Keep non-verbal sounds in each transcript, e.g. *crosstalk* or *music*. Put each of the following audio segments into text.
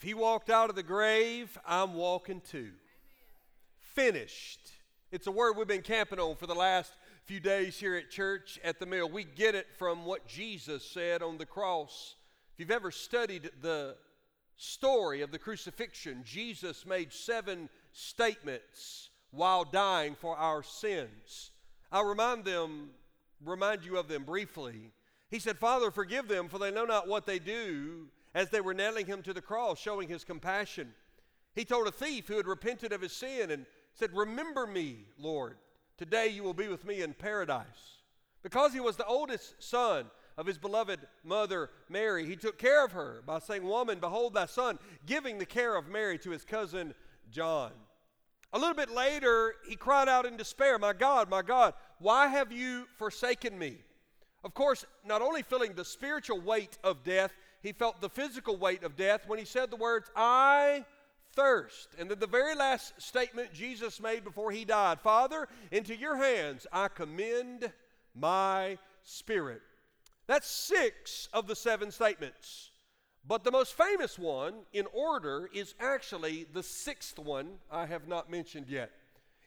If he walked out of the grave, I'm walking too. Finished. It's a word we've been camping on for the last few days here at church at the mill. We get it from what Jesus said on the cross. If you've ever studied the story of the crucifixion, Jesus made seven statements while dying for our sins. I'll remind them, remind you of them briefly. He said, Father, forgive them, for they know not what they do as they were nailing him to the cross, showing his compassion. He told a thief who had repented of his sin and said, Remember me, Lord. Today you will be with me in paradise. Because he was the oldest son of his beloved mother Mary, he took care of her by saying, Woman, behold thy son, giving the care of Mary to his cousin John. A little bit later, he cried out in despair, My God, my God, why have you forsaken me? Of course, not only feeling the spiritual weight of death, he felt the physical weight of death when he said the words, I thirst. And then the very last statement Jesus made before he died Father, into your hands I commend my spirit. That's six of the seven statements. But the most famous one in order is actually the sixth one I have not mentioned yet.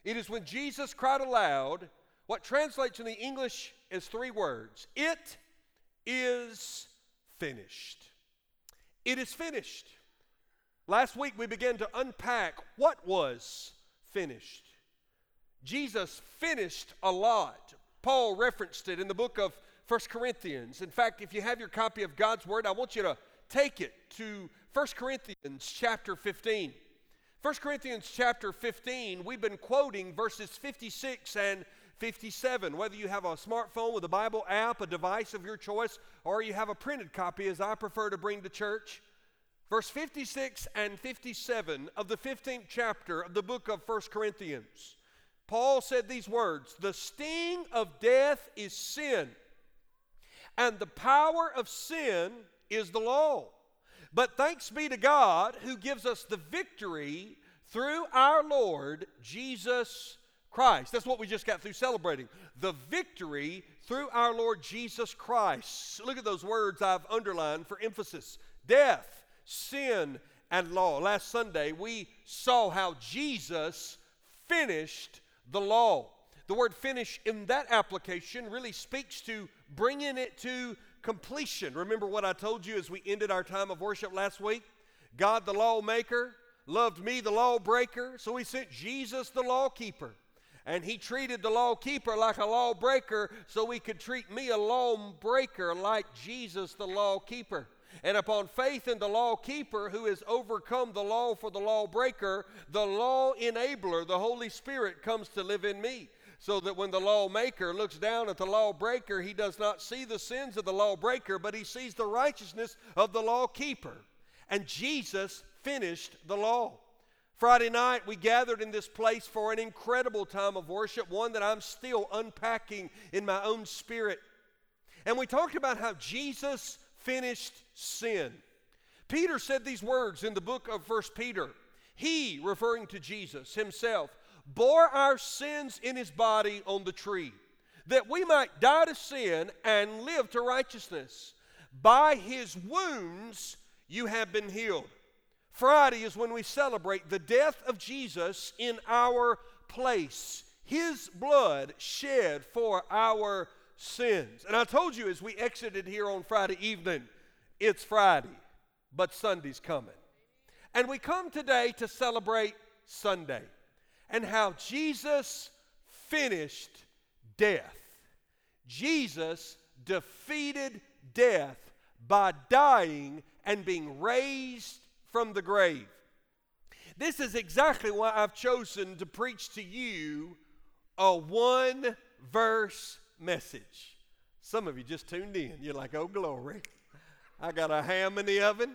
It is when Jesus cried aloud what translates in the English as three words It is finished. It is finished. Last week we began to unpack what was finished. Jesus finished a lot. Paul referenced it in the book of First Corinthians. In fact, if you have your copy of God's Word, I want you to take it to First Corinthians chapter 15. 1 Corinthians chapter 15, we've been quoting verses 56 and 57. Whether you have a smartphone with a Bible app, a device of your choice, or you have a printed copy, as I prefer to bring to church, verse 56 and 57 of the 15th chapter of the book of 1 Corinthians, Paul said these words The sting of death is sin, and the power of sin is the law. But thanks be to God who gives us the victory through our Lord Jesus Christ. That's what we just got through celebrating. The victory through our Lord Jesus Christ. Look at those words I've underlined for emphasis death, sin, and law. Last Sunday, we saw how Jesus finished the law. The word finish in that application really speaks to bringing it to completion. Remember what I told you as we ended our time of worship last week? God, the lawmaker, loved me, the lawbreaker, so he sent Jesus, the lawkeeper and he treated the lawkeeper like a lawbreaker so he could treat me a lawbreaker like Jesus the lawkeeper. And upon faith in the lawkeeper who has overcome the law for the lawbreaker, the law enabler, the Holy Spirit, comes to live in me. So that when the lawmaker looks down at the lawbreaker, he does not see the sins of the lawbreaker, but he sees the righteousness of the lawkeeper. And Jesus finished the law. Friday night, we gathered in this place for an incredible time of worship, one that I'm still unpacking in my own spirit. And we talked about how Jesus finished sin. Peter said these words in the book of First Peter. He, referring to Jesus himself, bore our sins in his body on the tree, that we might die to sin and live to righteousness. By his wounds you have been healed. Friday is when we celebrate the death of Jesus in our place, His blood shed for our sins. And I told you as we exited here on Friday evening, it's Friday, but Sunday's coming. And we come today to celebrate Sunday and how Jesus finished death. Jesus defeated death by dying and being raised from the grave. This is exactly why I've chosen to preach to you a one verse message. Some of you just tuned in. You're like, oh, glory. I got a ham in the oven.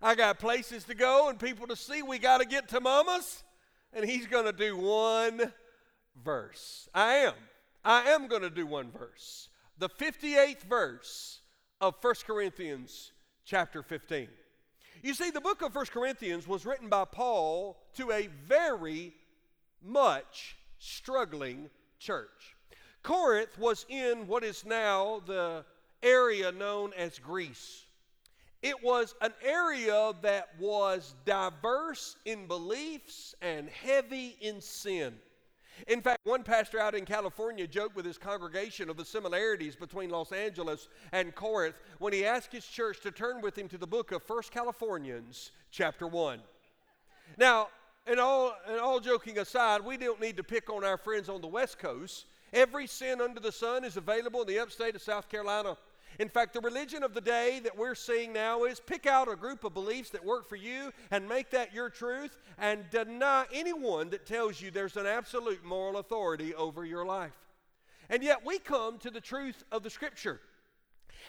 I got places to go and people to see. We got to get to mama's. And he's going to do one verse. I am. I am going to do one verse. The 58th verse of 1 Corinthians chapter 15. You see, the book of First Corinthians was written by Paul to a very much struggling church. Corinth was in what is now the area known as Greece. It was an area that was diverse in beliefs and heavy in sin. In fact, one pastor out in California joked with his congregation of the similarities between Los Angeles and Corinth when he asked his church to turn with him to the book of First Californians, chapter 1. Now, and all, and all joking aside, we don't need to pick on our friends on the West Coast. Every sin under the sun is available in the upstate of South Carolina. In fact, the religion of the day that we're seeing now is pick out a group of beliefs that work for you and make that your truth and deny anyone that tells you there's an absolute moral authority over your life. And yet we come to the truth of the scripture.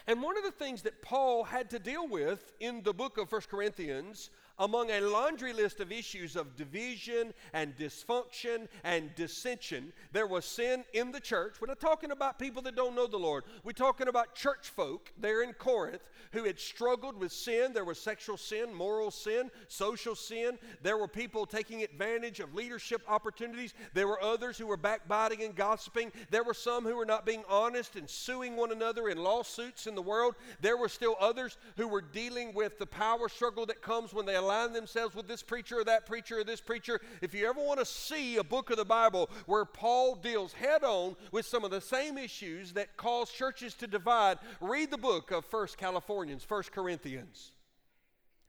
And one of the things that Paul had to deal with in the book of 1 Corinthians among a laundry list of issues of division and dysfunction and dissension, there was sin in the church. We're not talking about people that don't know the Lord. We're talking about church folk there in Corinth who had struggled with sin. There was sexual sin, moral sin, social sin. There were people taking advantage of leadership opportunities. There were others who were backbiting and gossiping. There were some who were not being honest and suing one another in lawsuits in the world. There were still others who were dealing with the power struggle that comes when they allow align themselves with this preacher or that preacher or this preacher. If you ever want to see a book of the Bible where Paul deals head on with some of the same issues that cause churches to divide, read the book of First Californians, First Corinthians.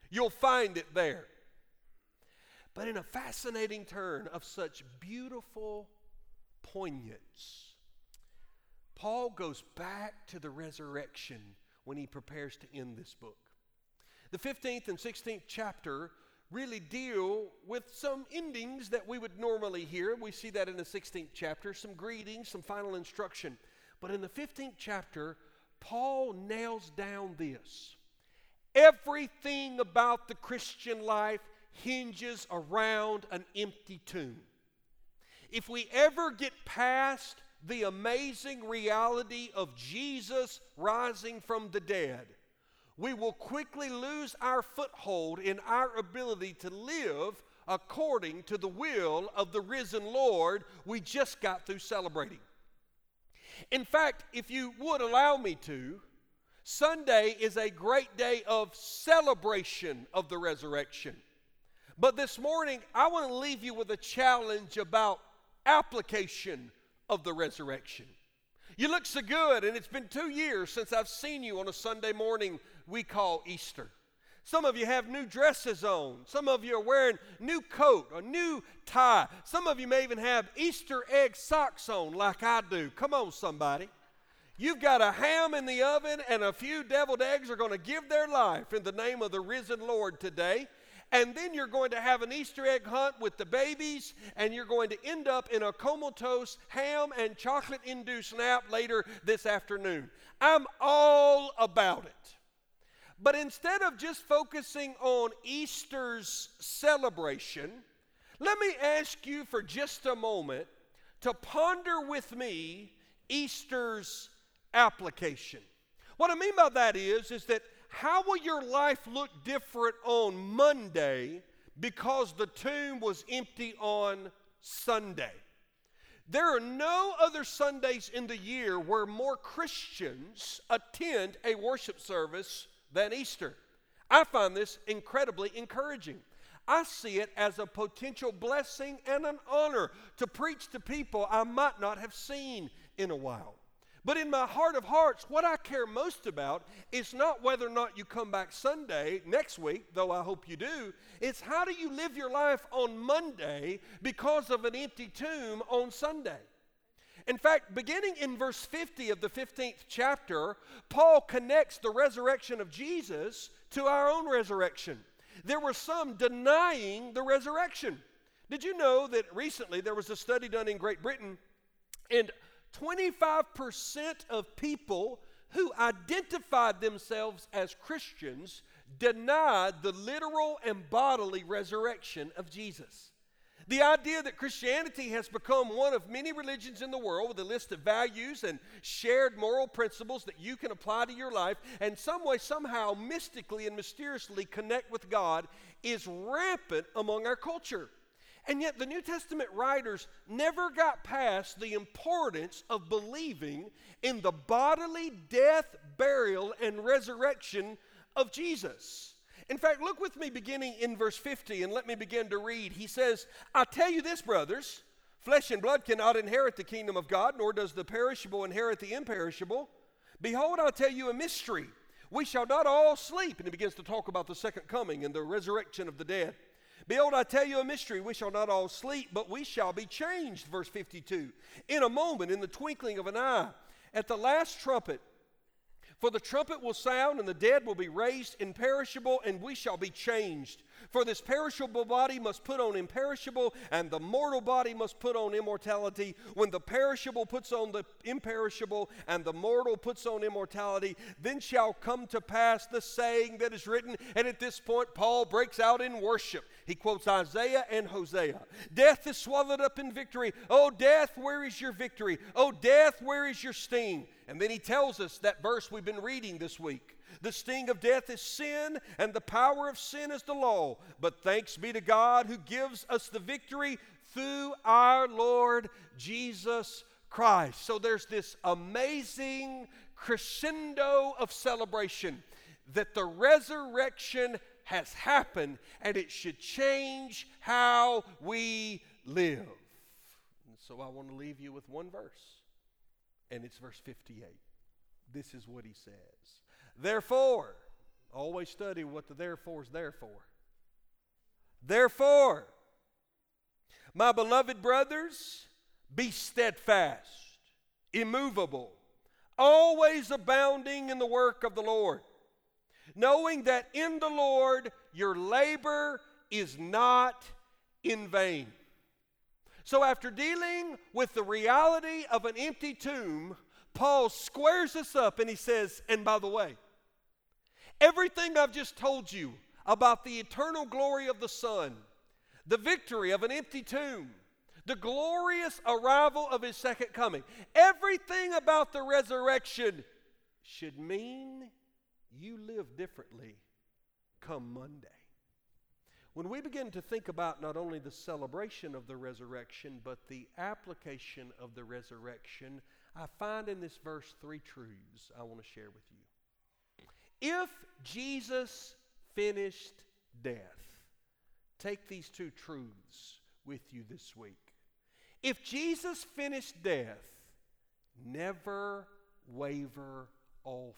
You'll find it there. But in a fascinating turn of such beautiful poignance, Paul goes back to the resurrection when he prepares to end this book. The 15th and 16th chapter really deal with some endings that we would normally hear. We see that in the 16th chapter, some greetings, some final instruction. But in the 15th chapter, Paul nails down this everything about the Christian life hinges around an empty tomb. If we ever get past the amazing reality of Jesus rising from the dead, we will quickly lose our foothold in our ability to live according to the will of the risen Lord we just got through celebrating. In fact, if you would allow me to, Sunday is a great day of celebration of the resurrection. But this morning, I want to leave you with a challenge about application of the resurrection. You look so good, and it's been two years since I've seen you on a Sunday morning we call Easter. Some of you have new dresses on. Some of you are wearing new coat or new tie. Some of you may even have Easter egg socks on like I do. Come on, somebody. You've got a ham in the oven, and a few deviled eggs are going to give their life in the name of the risen Lord today. And then you're going to have an Easter egg hunt with the babies, and you're going to end up in a comatose ham and chocolate induced nap later this afternoon. I'm all about it. But instead of just focusing on Easter's celebration, let me ask you for just a moment to ponder with me Easter's application. What I mean by that is, is that how will your life look different on Monday because the tomb was empty on Sunday? There are no other Sundays in the year where more Christians attend a worship service than Easter. I find this incredibly encouraging. I see it as a potential blessing and an honor to preach to people I might not have seen in a while. But in my heart of hearts, what I care most about is not whether or not you come back Sunday next week, though I hope you do. It's how do you live your life on Monday because of an empty tomb on Sunday? In fact, beginning in verse 50 of the 15th chapter, Paul connects the resurrection of Jesus to our own resurrection. There were some denying the resurrection. Did you know that recently there was a study done in Great Britain, and 25% of people who identified themselves as Christians denied the literal and bodily resurrection of Jesus. The idea that Christianity has become one of many religions in the world with a list of values and shared moral principles that you can apply to your life and some way, somehow, mystically and mysteriously connect with God is rampant among our culture. And yet, the New Testament writers never got past the importance of believing in the bodily death, burial, and resurrection of Jesus. In fact, look with me beginning in verse 50 and let me begin to read. He says, I tell you this, brothers, flesh and blood cannot inherit the kingdom of God, nor does the perishable inherit the imperishable. Behold, I'll tell you a mystery. We shall not all sleep. And he begins to talk about the second coming and the resurrection of the dead. Behold, I tell you a mystery. We shall not all sleep, but we shall be changed. Verse 52. In a moment, in the twinkling of an eye, at the last trumpet, for the trumpet will sound, and the dead will be raised imperishable, and we shall be changed. For this perishable body must put on imperishable, and the mortal body must put on immortality. When the perishable puts on the imperishable, and the mortal puts on immortality, then shall come to pass the saying that is written. And at this point, Paul breaks out in worship. He quotes Isaiah and Hosea Death is swallowed up in victory. Oh, death, where is your victory? Oh, death, where is your sting? And then he tells us that verse we've been reading this week. The sting of death is sin, and the power of sin is the law. But thanks be to God who gives us the victory through our Lord Jesus Christ. So there's this amazing crescendo of celebration that the resurrection has happened and it should change how we live. And so I want to leave you with one verse, and it's verse 58. This is what he says. Therefore, always study what the therefore is there for. Therefore, my beloved brothers, be steadfast, immovable, always abounding in the work of the Lord, knowing that in the Lord your labor is not in vain. So, after dealing with the reality of an empty tomb, Paul squares us up and he says, and by the way, everything I've just told you about the eternal glory of the Son, the victory of an empty tomb, the glorious arrival of his second coming, everything about the resurrection should mean you live differently come Monday. When we begin to think about not only the celebration of the resurrection, but the application of the resurrection, I find in this verse three truths I want to share with you. If Jesus finished death, take these two truths with you this week. If Jesus finished death, never waver off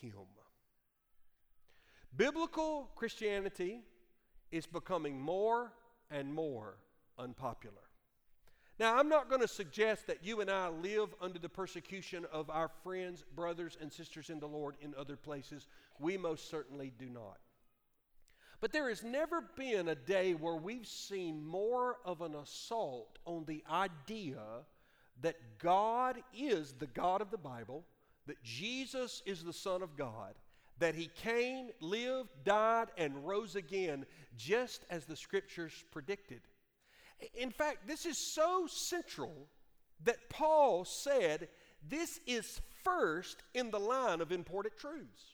him. Biblical Christianity is becoming more and more unpopular. Now, I'm not going to suggest that you and I live under the persecution of our friends, brothers, and sisters in the Lord in other places. We most certainly do not. But there has never been a day where we've seen more of an assault on the idea that God is the God of the Bible, that Jesus is the Son of God, that He came, lived, died, and rose again, just as the Scriptures predicted. In fact, this is so central that Paul said this is first in the line of important truths.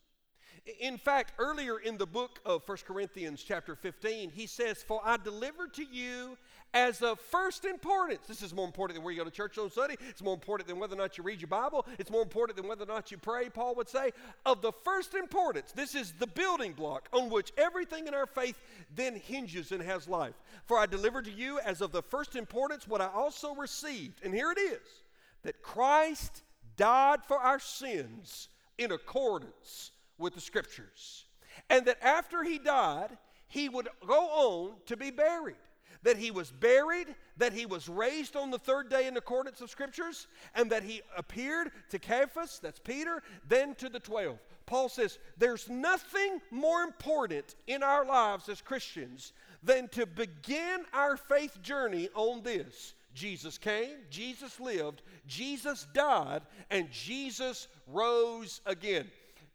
In fact, earlier in the book of 1 Corinthians, chapter 15, he says, For I delivered to you as of first importance. This is more important than where you go to church on Sunday. It's more important than whether or not you read your Bible. It's more important than whether or not you pray, Paul would say. Of the first importance, this is the building block on which everything in our faith then hinges and has life. For I delivered to you as of the first importance what I also received. And here it is that Christ died for our sins in accordance with the scriptures. And that after he died, he would go on to be buried. That he was buried, that he was raised on the third day in accordance of scriptures, and that he appeared to Cephas, that's Peter, then to the twelve. Paul says there's nothing more important in our lives as Christians than to begin our faith journey on this. Jesus came, Jesus lived, Jesus died, and Jesus rose again.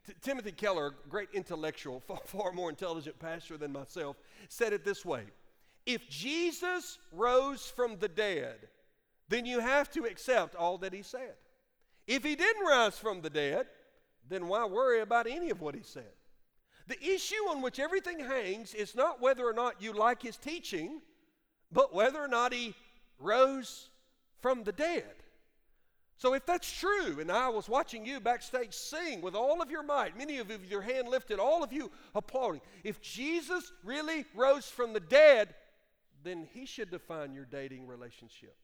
T- Timothy Keller, a great intellectual, *laughs* far, far more intelligent pastor than myself, said it this way If Jesus rose from the dead, then you have to accept all that he said. If he didn't rise from the dead, then why worry about any of what he said? The issue on which everything hangs is not whether or not you like his teaching, but whether or not he rose from the dead. So, if that's true, and I was watching you backstage sing with all of your might, many of you with your hand lifted, all of you applauding, if Jesus really rose from the dead, then he should define your dating relationship.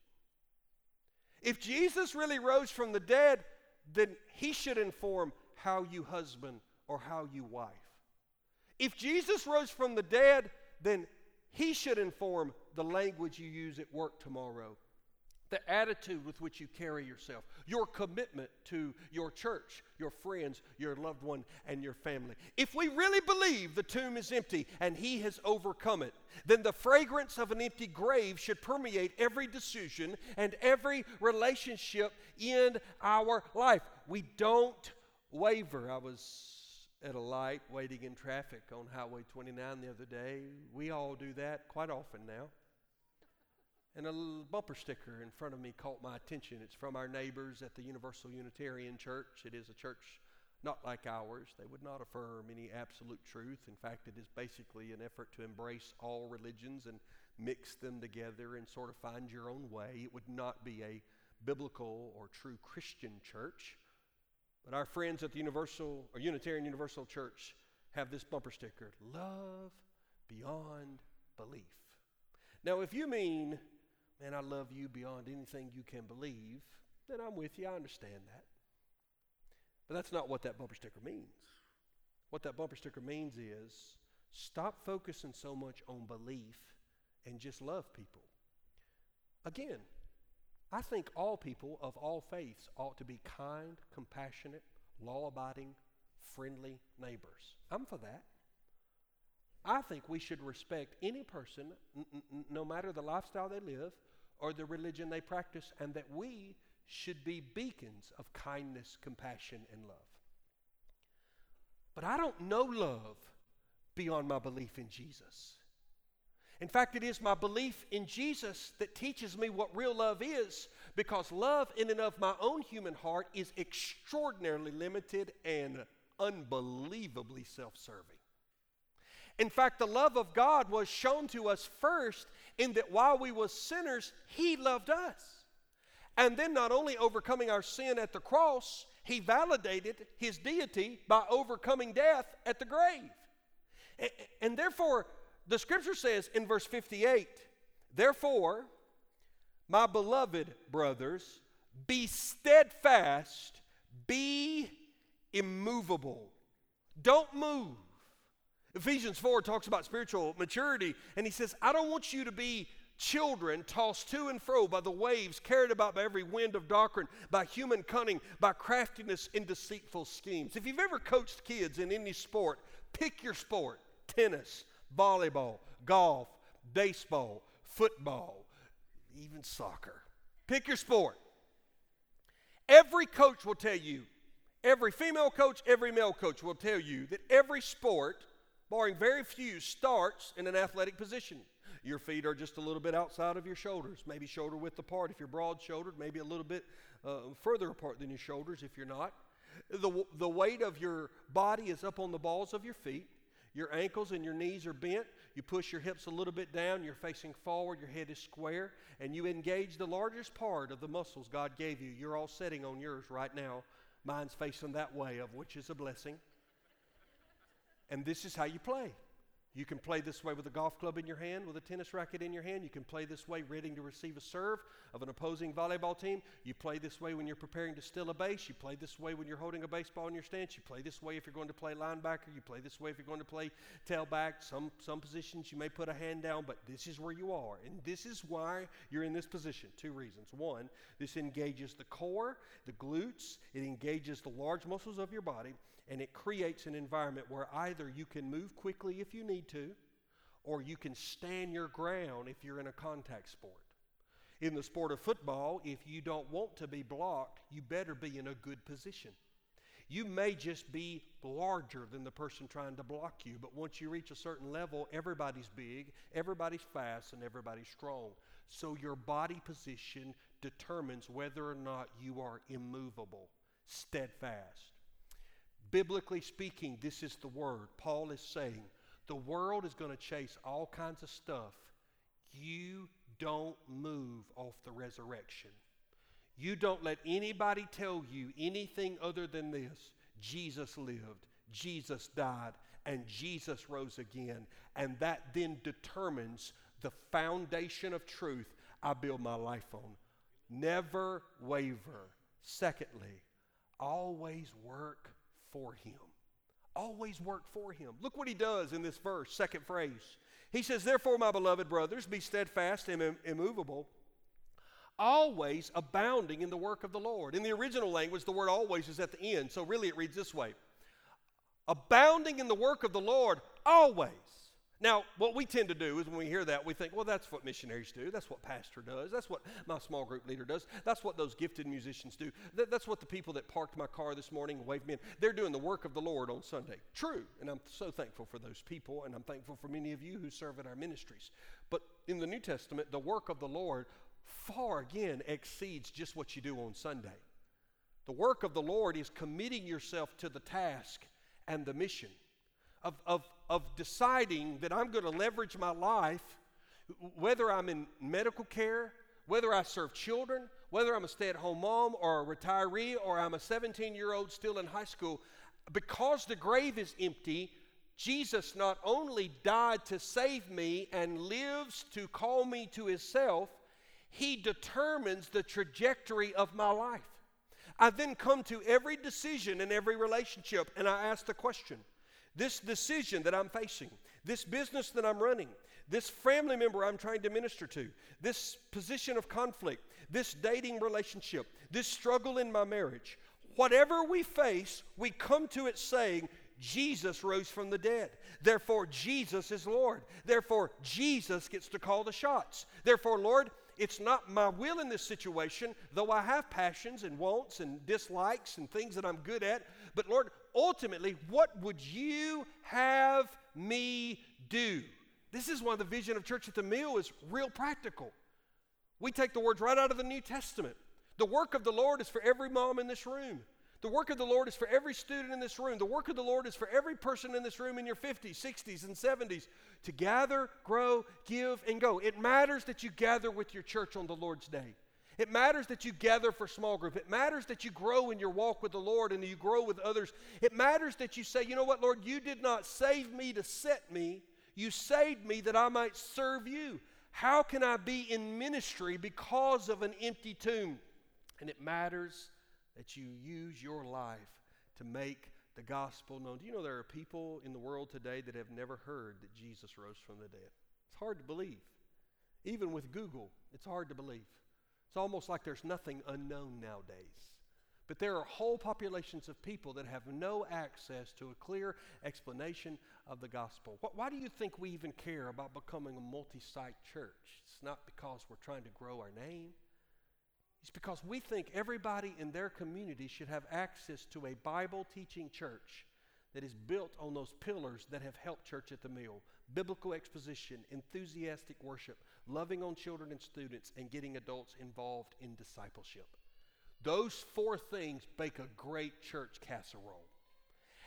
If Jesus really rose from the dead, then he should inform how you husband or how you wife. If Jesus rose from the dead, then he should inform the language you use at work tomorrow the attitude with which you carry yourself, your commitment to your church, your friends, your loved one, and your family. If we really believe the tomb is empty and He has overcome it, then the fragrance of an empty grave should permeate every decision and every relationship in our life. We don't waver. I was at a light waiting in traffic on Highway 29 the other day. We all do that quite often now. And a little bumper sticker in front of me caught my attention. It's from our neighbors at the Universal Unitarian Church. It is a church not like ours. They would not affirm any absolute truth. In fact, it is basically an effort to embrace all religions and mix them together and sort of find your own way. It would not be a biblical or true Christian church. But our friends at the Universal or Unitarian Universal Church have this bumper sticker love beyond belief. Now, if you mean man, I love you beyond anything you can believe, then I'm with you. I understand that. But that's not what that bumper sticker means. What that bumper sticker means is stop focusing so much on belief and just love people. Again, I think all people of all faiths ought to be kind, compassionate, law abiding, friendly neighbors. I'm for that. I think we should respect any person, n- n- no matter the lifestyle they live, or the religion they practice, and that we should be beacons of kindness, compassion, and love. But I don't know love beyond my belief in Jesus. In fact, it is my belief in Jesus that teaches me what real love is because love, in and of my own human heart, is extraordinarily limited and unbelievably self serving. In fact, the love of God was shown to us first in that while we were sinners, He loved us. And then, not only overcoming our sin at the cross, He validated His deity by overcoming death at the grave. And, and therefore, the scripture says in verse 58 Therefore, my beloved brothers, be steadfast, be immovable. Don't move. Ephesians 4 talks about spiritual maturity, and he says, I don't want you to be children tossed to and fro by the waves, carried about by every wind of doctrine, by human cunning, by craftiness in deceitful schemes. If you've ever coached kids in any sport, pick your sport tennis, volleyball, golf, baseball, football, even soccer. Pick your sport. Every coach will tell you, every female coach, every male coach will tell you that every sport barring very few, starts in an athletic position. Your feet are just a little bit outside of your shoulders, maybe shoulder width apart if you're broad shouldered, maybe a little bit uh, further apart than your shoulders if you're not. The, the weight of your body is up on the balls of your feet. Your ankles and your knees are bent. You push your hips a little bit down. You're facing forward. Your head is square. And you engage the largest part of the muscles God gave you. You're all sitting on yours right now. Mine's facing that way, of which is a blessing. And this is how you play. You can play this way with a golf club in your hand, with a tennis racket in your hand. You can play this way ready to receive a serve of an opposing volleyball team. You play this way when you're preparing to steal a base. You play this way when you're holding a baseball in your stance. You play this way if you're going to play linebacker. You play this way if you're going to play tailback. Some, some positions you may put a hand down, but this is where you are. And this is why you're in this position. Two reasons. One, this engages the core, the glutes, it engages the large muscles of your body and it creates an environment where either you can move quickly if you need to, or you can stand your ground if you're in a contact sport. In the sport of football, if you don't want to be blocked, you better be in a good position. You may just be larger than the person trying to block you, but once you reach a certain level, everybody's big, everybody's fast, and everybody's strong. So your body position determines whether or not you are immovable, steadfast. Biblically speaking, this is the word. Paul is saying the world is going to chase all kinds of stuff. You don't move off the resurrection. You don't let anybody tell you anything other than this Jesus lived, Jesus died, and Jesus rose again. And that then determines the foundation of truth I build my life on. Never waver. Secondly, always work for Him. Always work for Him. Look what He does in this verse, second phrase. He says, Therefore, my beloved brothers, be steadfast and immovable always abounding in the work of the Lord. In the original language, the word always is at the end, so really it reads this way Abounding in the work of the Lord always. Now, what we tend to do is when we hear that, we think, well, that's what missionaries do. That's what pastor does. That's what my small group leader does. That's what those gifted musicians do. that's what the people that parked my car this morning waved me in, they're doing the work of the Lord on Sunday. True, and I'm so thankful for those people, and I'm thankful for many of you who serve in our ministries. But in the New Testament, the work of the Lord far again exceeds just what you do on Sunday. The work of the Lord is committing yourself to the task and the mission of, of, of deciding that I'm going to leverage my life, whether I'm in medical care, whether I serve children, whether I'm a stay at home mom or a retiree or I'm a 17 year old still in high school, because the grave is empty, Jesus not only died to save me and lives to call me to himself, he determines the trajectory of my life. I then come to every decision in every relationship and I ask the question this decision that I'm facing, this business that I'm running, this family member I'm trying to minister to, this position of conflict, this dating relationship, this struggle in my marriage, whatever we face, we come to it saying, Jesus rose from the dead. Therefore, Jesus is Lord. Therefore, Jesus gets to call the shots. Therefore, Lord, it's not my will in this situation, though I have passions and wants and dislikes and things that I'm good at. But Lord, ultimately, what would you have me do? This is why the vision of church at the mill is real practical. We take the words right out of the New Testament. The work of the Lord is for every mom in this room. The work of the Lord is for every student in this room. The work of the Lord is for every person in this room in your 50s, 60s, and 70s to gather, grow, give, and go. It matters that you gather with your church on the Lord's day. It matters that you gather for small group. It matters that you grow in your walk with the Lord and you grow with others. It matters that you say, you know what, Lord, you did not save me to set me. You saved me that I might serve you. How can I be in ministry because of an empty tomb? And it matters that you use your life to make the gospel known. Do you know there are people in the world today that have never heard that Jesus rose from the dead? It's hard to believe. Even with Google, it's hard to believe. It's almost like there's nothing unknown nowadays. But there are whole populations of people that have no access to a clear explanation of the gospel. Why do you think we even care about becoming a multi site church? It's not because we're trying to grow our name. It's because we think everybody in their community should have access to a Bible teaching church that is built on those pillars that have helped Church at the Mill biblical exposition, enthusiastic worship, loving on children and students, and getting adults involved in discipleship. Those four things make a great church casserole.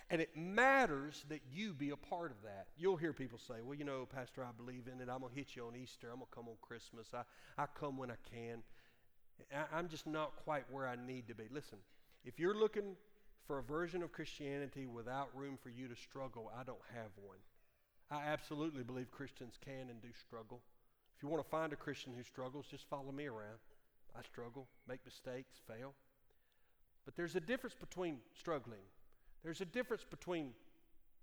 And it matters that you be a part of that. You'll hear people say, Well, you know, Pastor, I believe in it. I'm going to hit you on Easter. I'm going to come on Christmas. I, I come when I can. I'm just not quite where I need to be. Listen, if you're looking for a version of Christianity without room for you to struggle, I don't have one. I absolutely believe Christians can and do struggle. If you want to find a Christian who struggles, just follow me around. I struggle, make mistakes, fail. But there's a difference between struggling. There's a difference between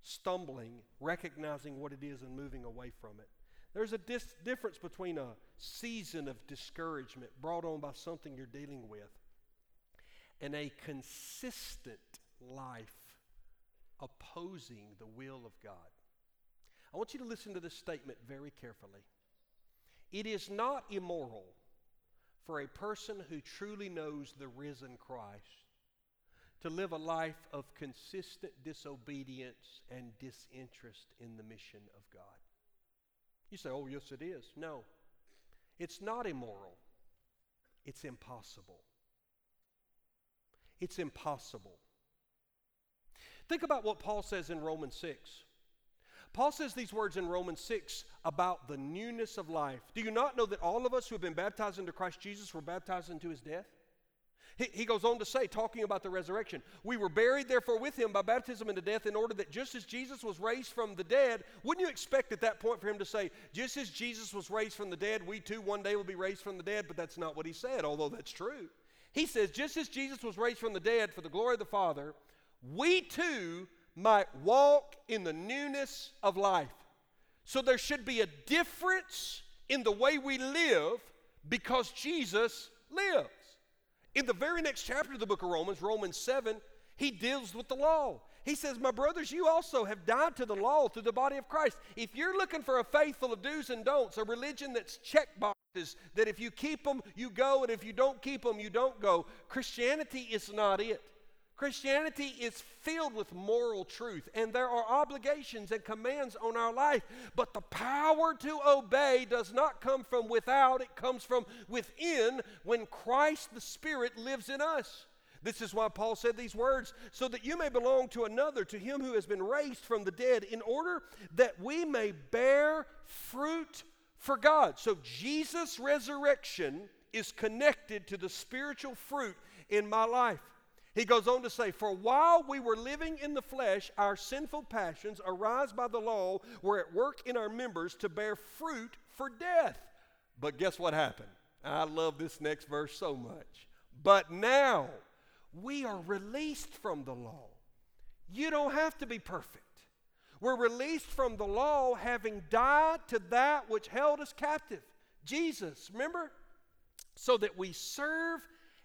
stumbling, recognizing what it is, and moving away from it. There's a dis- difference between a season of discouragement brought on by something you're dealing with and a consistent life opposing the will of God. I want you to listen to this statement very carefully. It is not immoral for a person who truly knows the risen Christ to live a life of consistent disobedience and disinterest in the mission of God. You say, oh, yes, it is. No, it's not immoral, it's impossible. It's impossible. Think about what Paul says in Romans 6. Paul says these words in Romans 6 about the newness of life. Do you not know that all of us who have been baptized into Christ Jesus were baptized into his death? He, he goes on to say, talking about the resurrection, we were buried therefore with him by baptism into death, in order that just as Jesus was raised from the dead, wouldn't you expect at that point for him to say, just as Jesus was raised from the dead, we too one day will be raised from the dead? But that's not what he said, although that's true. He says, just as Jesus was raised from the dead for the glory of the Father, we too might walk in the newness of life. So there should be a difference in the way we live because Jesus lives. In the very next chapter of the book of Romans, Romans 7, he deals with the law. He says, My brothers, you also have died to the law through the body of Christ. If you're looking for a faith full of do's and don'ts, a religion that's check boxes, that if you keep them, you go, and if you don't keep them, you don't go, Christianity is not it. Christianity is filled with moral truth, and there are obligations and commands on our life. But the power to obey does not come from without, it comes from within when Christ the Spirit lives in us. This is why Paul said these words so that you may belong to another, to him who has been raised from the dead, in order that we may bear fruit for God. So Jesus' resurrection is connected to the spiritual fruit in my life. He goes on to say, For while we were living in the flesh, our sinful passions, arise by the law, were at work in our members to bear fruit for death. But guess what happened? I love this next verse so much. But now we are released from the law. You don't have to be perfect. We're released from the law, having died to that which held us captive. Jesus, remember? So that we serve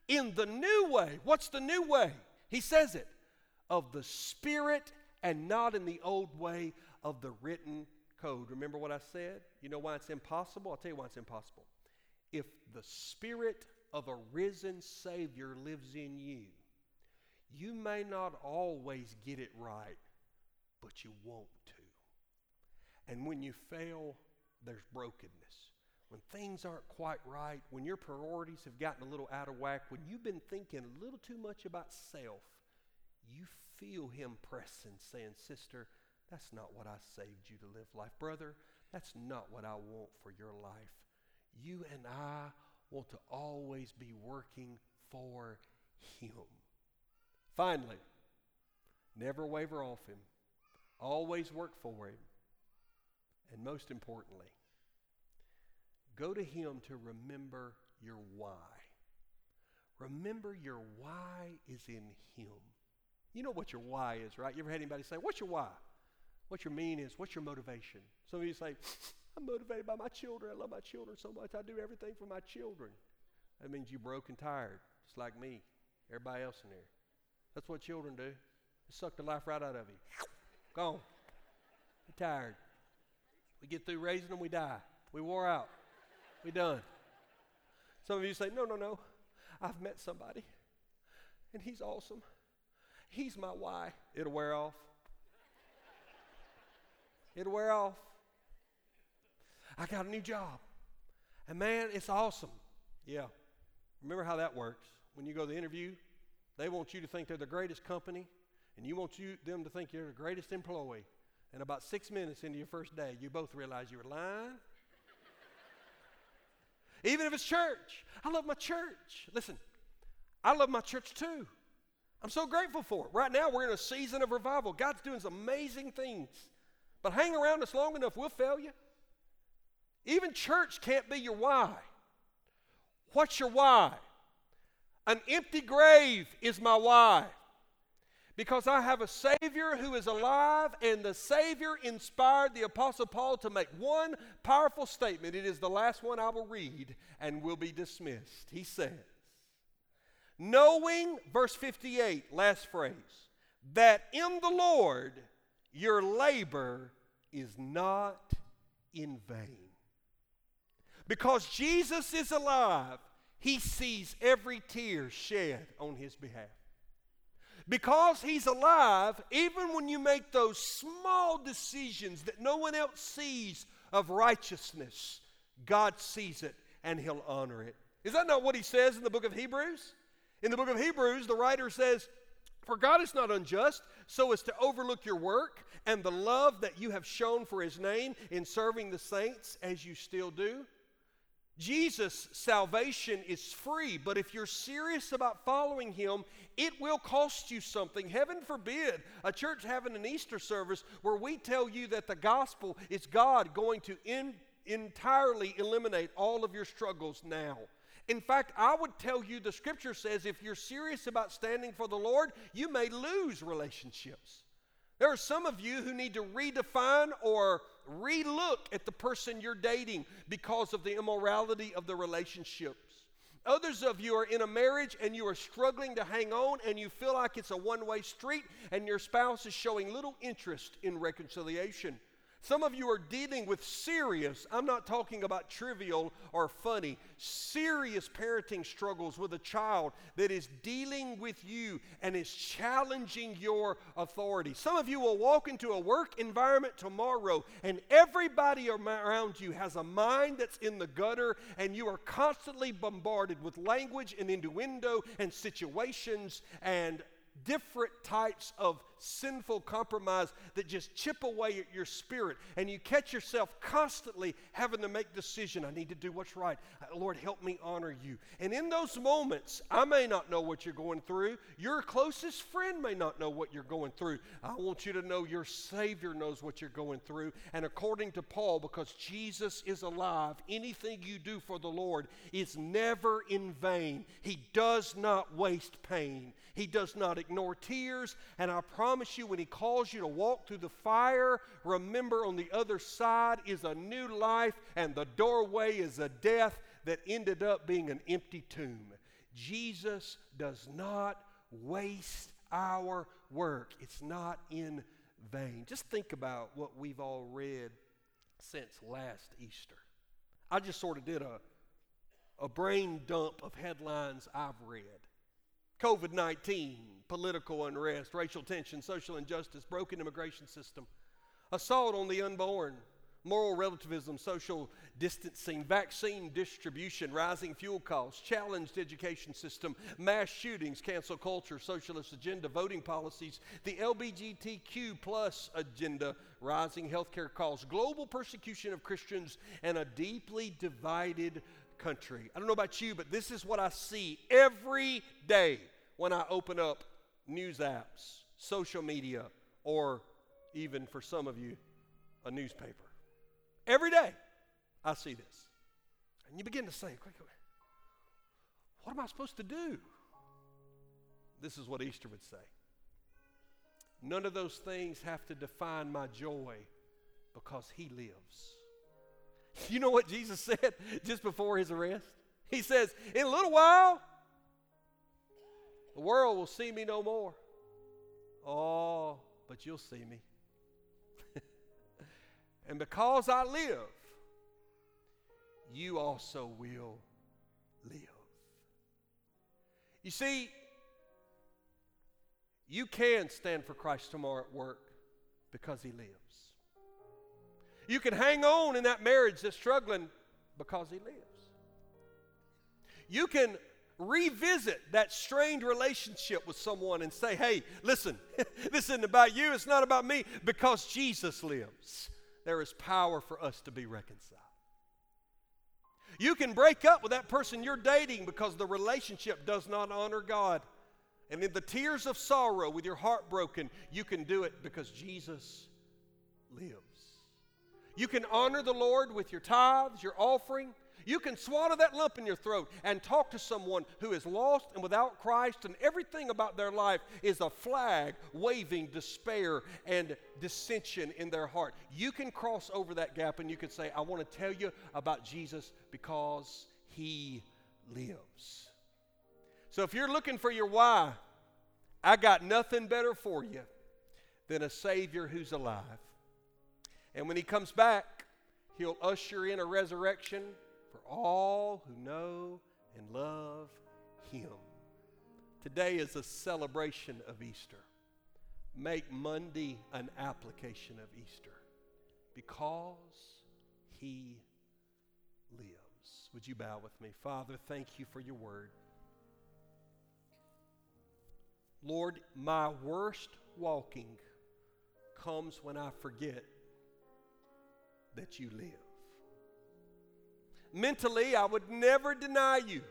in the new way. What's the new way? He says it of the Spirit and not in the old way of the written code. Remember what I said? You know why it's impossible? I'll tell you why it's impossible. If the Spirit of a risen Savior lives in you, you may not always get it right, but you want to. And when you fail, there's brokenness when things aren't quite right, when your priorities have gotten a little out of whack, when you've been thinking a little too much about self, you feel Him pressing, saying, Sister, that's not what I saved you to live life. Brother, that's not what I want for your life. You and I want to always be working for Him. Finally, never waver off Him, always work for Him. And most importantly, Go to Him to remember your why. Remember your why is in Him. You know what your why is, right? You ever had anybody say, What's your why? What your mean is, what's your motivation? Some of you say, I'm motivated by my children. I love my children so much. I do everything for my children. That means you're broke and tired, just like me, everybody else in there. That's what children do. They suck the life right out of you. Gone. You're tired. We get through raising them, we die. We wore out. We done. Some of you say, no, no, no. I've met somebody, and he's awesome. He's my why. It'll wear off. It'll wear off. I got a new job. And man, it's awesome. Yeah. Remember how that works. When you go to the interview, they want you to think they're the greatest company, and you want you, them to think you're the greatest employee. And about six minutes into your first day, you both realize you were lying even if it's church. I love my church. Listen, I love my church too. I'm so grateful for it. Right now, we're in a season of revival. God's doing some amazing things. But hang around us long enough, we'll fail you. Even church can't be your why. What's your why? An empty grave is my why because I have a Savior who is alive, and the Savior inspired the Apostle Paul to make one powerful statement. It is the last one I will read and will be dismissed. He says, Knowing, verse 58, last phrase, that in the Lord your labor is not in vain. Because Jesus is alive, he sees every tear shed on his behalf. Because He's alive, even when you make those small decisions that no one else sees of righteousness, God sees it and He'll honor it. Is that not what He says in the book of Hebrews? In the book of Hebrews, the writer says, For God is not unjust so as to overlook your work and the love that you have shown for His name in serving the saints as you still do. Jesus' salvation is free, but if you're serious about following Him, it will cost you something. Heaven forbid a church having an Easter service where we tell you that the gospel is God going to in, entirely eliminate all of your struggles now. In fact, I would tell you the scripture says if you're serious about standing for the Lord, you may lose relationships. There are some of you who need to redefine or relook at the person you're dating because of the immorality of the relationships. Others of you are in a marriage and you are struggling to hang on and you feel like it's a one way street and your spouse is showing little interest in reconciliation. Some of you are dealing with serious, I'm not talking about trivial or funny, serious parenting struggles with a child that is dealing with you and is challenging your authority. Some of you will walk into a work environment tomorrow and everybody around you has a mind that's in the gutter and you are constantly bombarded with language and innuendo and situations and different types of sinful compromise that just chip away at your spirit and you catch yourself constantly having to make decision i need to do what's right. Lord help me honor you. And in those moments i may not know what you're going through. Your closest friend may not know what you're going through. I want you to know your savior knows what you're going through. And according to paul because jesus is alive anything you do for the lord is never in vain. He does not waste pain. He does not ignore tears. And i promise promise you, when He calls you to walk through the fire, remember on the other side is a new life, and the doorway is a death that ended up being an empty tomb. Jesus does not waste our work, it's not in vain. Just think about what we've all read since last Easter. I just sort of did a, a brain dump of headlines I've read. COVID 19, political unrest, racial tension, social injustice, broken immigration system, assault on the unborn, moral relativism, social distancing, vaccine distribution, rising fuel costs, challenged education system, mass shootings, cancel culture, socialist agenda, voting policies, the LGBTQ plus agenda, rising healthcare costs, global persecution of Christians, and a deeply divided country. I don't know about you, but this is what I see every day when I open up news apps, social media, or even for some of you, a newspaper. Every day I see this. And you begin to say, what am I supposed to do? This is what Easter would say. None of those things have to define my joy because He lives. You know what Jesus *laughs* said just before his arrest? He says, In a little while, the world will see me no more. Oh, but you'll see me. *laughs* and because I live, you also will live. You see, you can stand for Christ tomorrow at work because He lives. You can hang on in that marriage that's struggling because He lives. You can revisit that strained relationship with someone and say, hey, listen, *laughs* this isn't about you, it's not about me, because Jesus lives. There is power for us to be reconciled. You can break up with that person you're dating because the relationship does not honor God. And in the tears of sorrow, with your heart broken, you can do it because Jesus lives. You can honor the Lord with your tithes, your offering. You can swallow that lump in your throat and talk to someone who is lost and without Christ, and everything about their life is a flag waving despair and dissension in their heart. You can cross over that gap and you can say, I want to tell you about Jesus because he lives. So if you're looking for your why, I got nothing better for you than a Savior who's alive. And when he comes back, he'll usher in a resurrection for all who know and love Him. Today is a celebration of Easter. Make Monday an application of Easter because He lives. Would you bow with me? Father, thank you for your word. Lord, my worst walking comes when I forget that you live. Mentally, I would never deny you.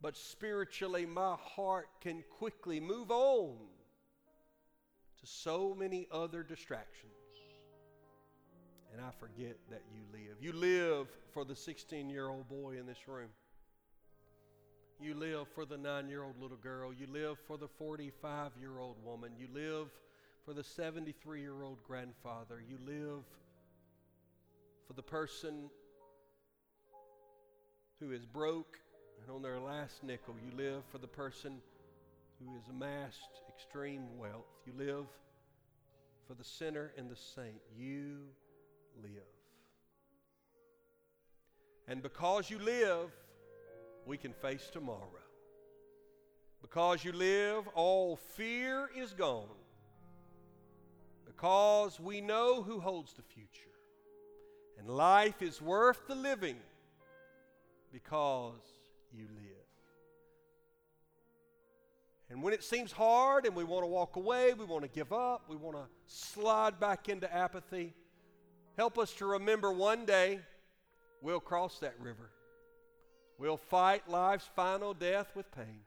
But spiritually, my heart can quickly move on to so many other distractions. And I forget that you live. You live for the 16 year old boy in this room. You live for the nine year old little girl. You live for the 45 year old woman. You live for the 73 year old grandfather. You live for the person who is broke and on their last nickel. You live for the person who has amassed extreme wealth. You live for the sinner and the saint. You live. And because you live, we can face tomorrow. Because you live, all fear is gone. Because we know who holds the future. And life is worth the living because you live. And when it seems hard and we want to walk away, we want to give up, we want to slide back into apathy, help us to remember one day we'll cross that river. We'll fight life's final death with pain.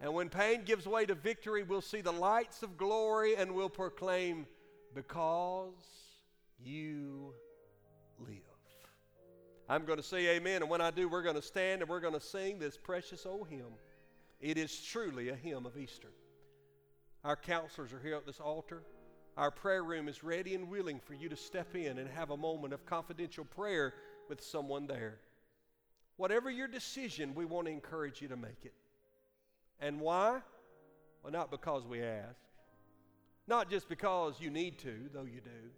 And when pain gives way to victory, we'll see the lights of glory and we'll proclaim, Because you live. I'm going to say amen, and when I do, we're going to stand and we're going to sing this precious old hymn. It is truly a hymn of Easter. Our counselors are here at this altar. Our prayer room is ready and willing for you to step in and have a moment of confidential prayer with someone there. Whatever your decision, we want to encourage you to make it. And why? Well, not because we ask, not just because you need to, though you do,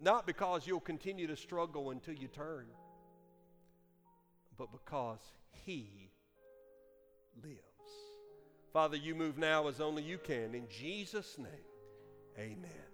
not because you'll continue to struggle until you turn, but because He lives. Father, you move now as only you can. In Jesus' name, amen.